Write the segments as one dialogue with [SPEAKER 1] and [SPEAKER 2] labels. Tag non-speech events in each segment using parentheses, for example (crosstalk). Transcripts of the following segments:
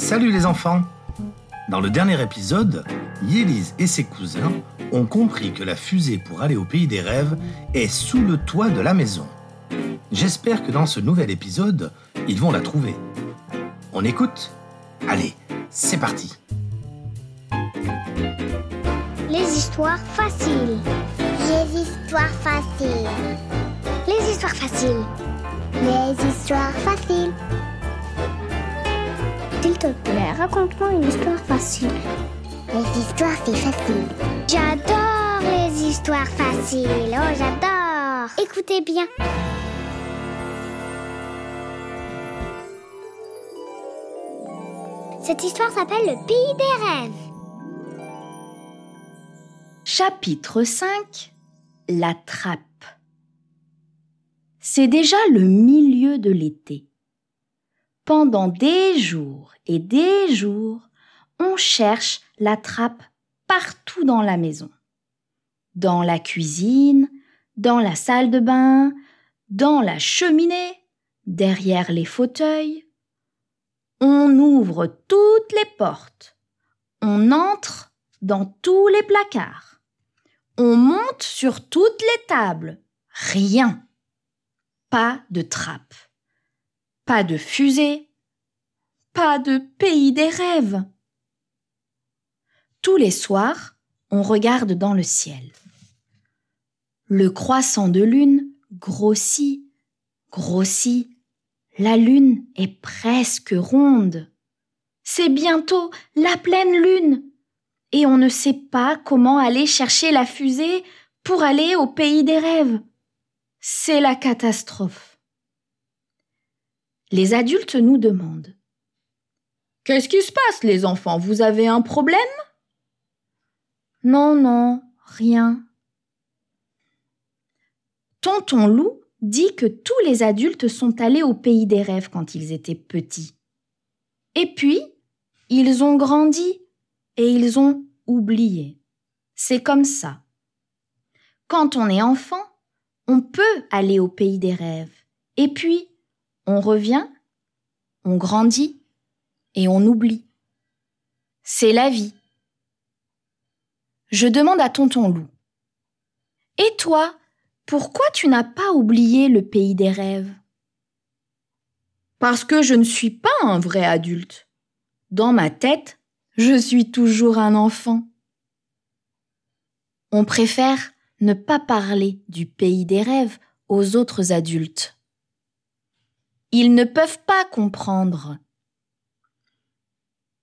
[SPEAKER 1] Salut les enfants Dans le dernier épisode, Yélise et ses cousins ont compris que la fusée pour aller au pays des rêves est sous le toit de la maison. J'espère que dans ce nouvel épisode, ils vont la trouver. On écoute? Allez, c'est parti
[SPEAKER 2] Les histoires faciles.
[SPEAKER 3] Les histoires faciles.
[SPEAKER 2] Les histoires faciles.
[SPEAKER 3] Les histoires faciles.
[SPEAKER 2] S'il te plaît, raconte-moi une histoire facile.
[SPEAKER 3] Les histoires, c'est facile.
[SPEAKER 2] J'adore les histoires faciles. Oh, j'adore.
[SPEAKER 3] Écoutez bien.
[SPEAKER 2] Cette histoire s'appelle Le pays des rêves.
[SPEAKER 4] Chapitre 5 La trappe. C'est déjà le milieu de l'été. Pendant des jours et des jours, on cherche la trappe partout dans la maison. Dans la cuisine, dans la salle de bain, dans la cheminée, derrière les fauteuils. On ouvre toutes les portes. On entre dans tous les placards. On monte sur toutes les tables. Rien. Pas de trappe. Pas de fusée. Pas de pays des rêves. Tous les soirs, on regarde dans le ciel. Le croissant de lune grossit, grossit. La lune est presque ronde. C'est bientôt la pleine lune. Et on ne sait pas comment aller chercher la fusée pour aller au pays des rêves. C'est la catastrophe. Les adultes nous demandent Qu'est-ce qui se passe, les enfants? Vous avez un problème? Non, non, rien. Tonton Loup dit que tous les adultes sont allés au pays des rêves quand ils étaient petits. Et puis, ils ont grandi et ils ont oublié. C'est comme ça. Quand on est enfant, on peut aller au pays des rêves. Et puis, on revient, on grandit et on oublie. C'est la vie. Je demande à tonton loup. Et toi, pourquoi tu n'as pas oublié le pays des rêves? Parce que je ne suis pas un vrai adulte. Dans ma tête, je suis toujours un enfant. On préfère ne pas parler du pays des rêves aux autres adultes. Ils ne peuvent pas comprendre.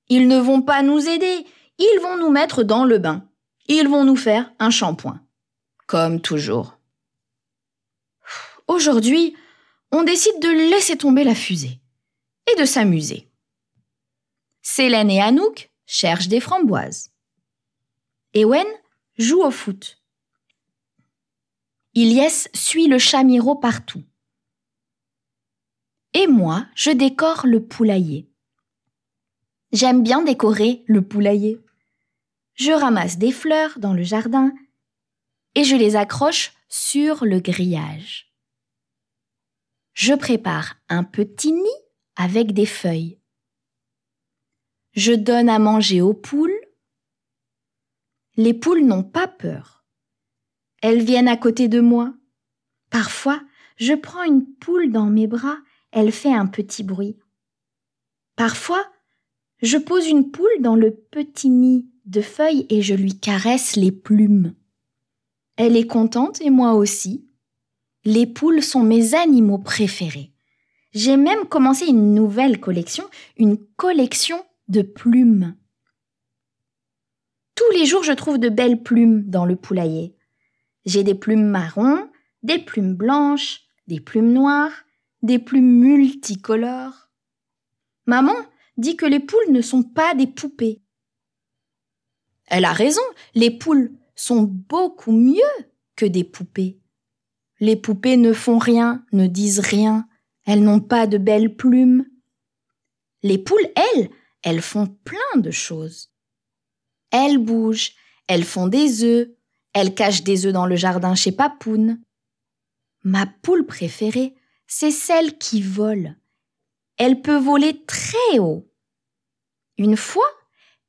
[SPEAKER 4] Ils ne vont pas nous aider, ils vont nous mettre dans le bain. Ils vont nous faire un shampoing. Comme toujours. Aujourd'hui, on décide de laisser tomber la fusée et de s'amuser. Célène et Anouk cherchent des framboises. Ewen joue au foot. Ilyes suit le chat Miro partout. Et moi, je décore le poulailler. J'aime bien décorer le poulailler. Je ramasse des fleurs dans le jardin et je les accroche sur le grillage. Je prépare un petit nid avec des feuilles. Je donne à manger aux poules. Les poules n'ont pas peur. Elles viennent à côté de moi. Parfois, je prends une poule dans mes bras, elle fait un petit bruit. Parfois, je pose une poule dans le petit nid de feuilles et je lui caresse les plumes. Elle est contente et moi aussi. Les poules sont mes animaux préférés. J'ai même commencé une nouvelle collection, une collection de plumes. Tous les jours, je trouve de belles plumes dans le poulailler. J'ai des plumes marron, des plumes blanches, des plumes noires, des plumes multicolores. Maman dit que les poules ne sont pas des poupées. Elle a raison, les poules sont beaucoup mieux que des poupées. Les poupées ne font rien, ne disent rien, elles n'ont pas de belles plumes. Les poules, elles, elles font plein de choses. Elles bougent, elles font des œufs, elles cachent des œufs dans le jardin chez Papoune. Ma poule préférée, c'est celle qui vole. Elle peut voler très haut. Une fois,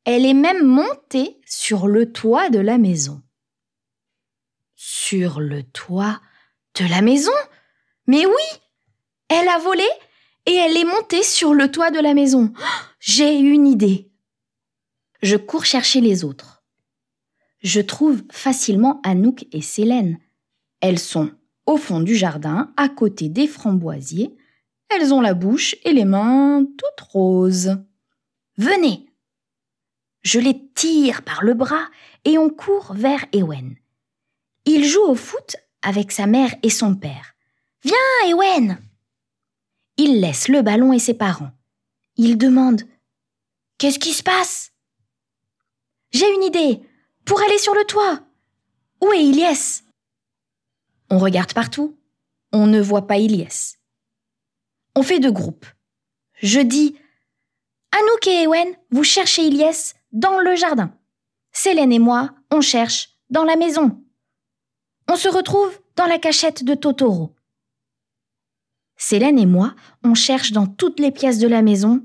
[SPEAKER 4] elle est même montée sur le toit de la maison. Sur le toit de la maison? Mais oui Elle a volé et elle est montée sur le toit de la maison. (gasps) J'ai une idée. Je cours chercher les autres. Je trouve facilement Anouk et Célène. Elles sont au fond du jardin, à côté des framboisiers. Elles ont la bouche et les mains toutes roses. Venez Je les tire par le bras et on court vers Ewen. Il joue au foot avec sa mère et son père. Viens, Ewen Il laisse le ballon et ses parents. Il demande Qu'est-ce qui se passe? J'ai une idée pour aller sur le toit. Où est Ilyes On regarde partout. On ne voit pas Ilyes. On fait deux groupes. Je dis Anouk et Ewen, vous cherchez Ilyes dans le jardin. Célène et moi, on cherche dans la maison. On se retrouve dans la cachette de Totoro. Célène et moi, on cherche dans toutes les pièces de la maison.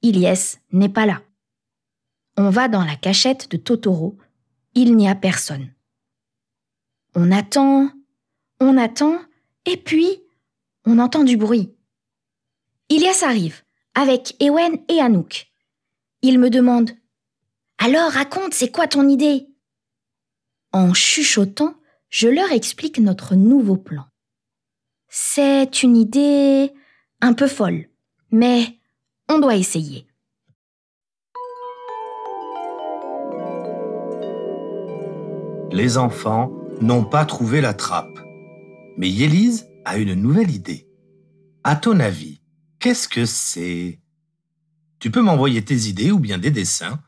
[SPEAKER 4] Ilyes n'est pas là. On va dans la cachette de Totoro. Il n'y a personne. On attend, on attend, et puis on entend du bruit. Ilias arrive, avec Ewen et Anouk. Il me demande Alors raconte, c'est quoi ton idée? En chuchotant, je leur explique notre nouveau plan. C'est une idée un peu folle, mais on doit essayer.
[SPEAKER 1] Les enfants n'ont pas trouvé la trappe. Mais Yélise a une nouvelle idée. À ton avis, qu'est-ce que c'est? Tu peux m'envoyer tes idées ou bien des dessins.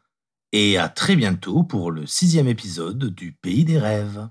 [SPEAKER 1] Et à très bientôt pour le sixième épisode du Pays des rêves.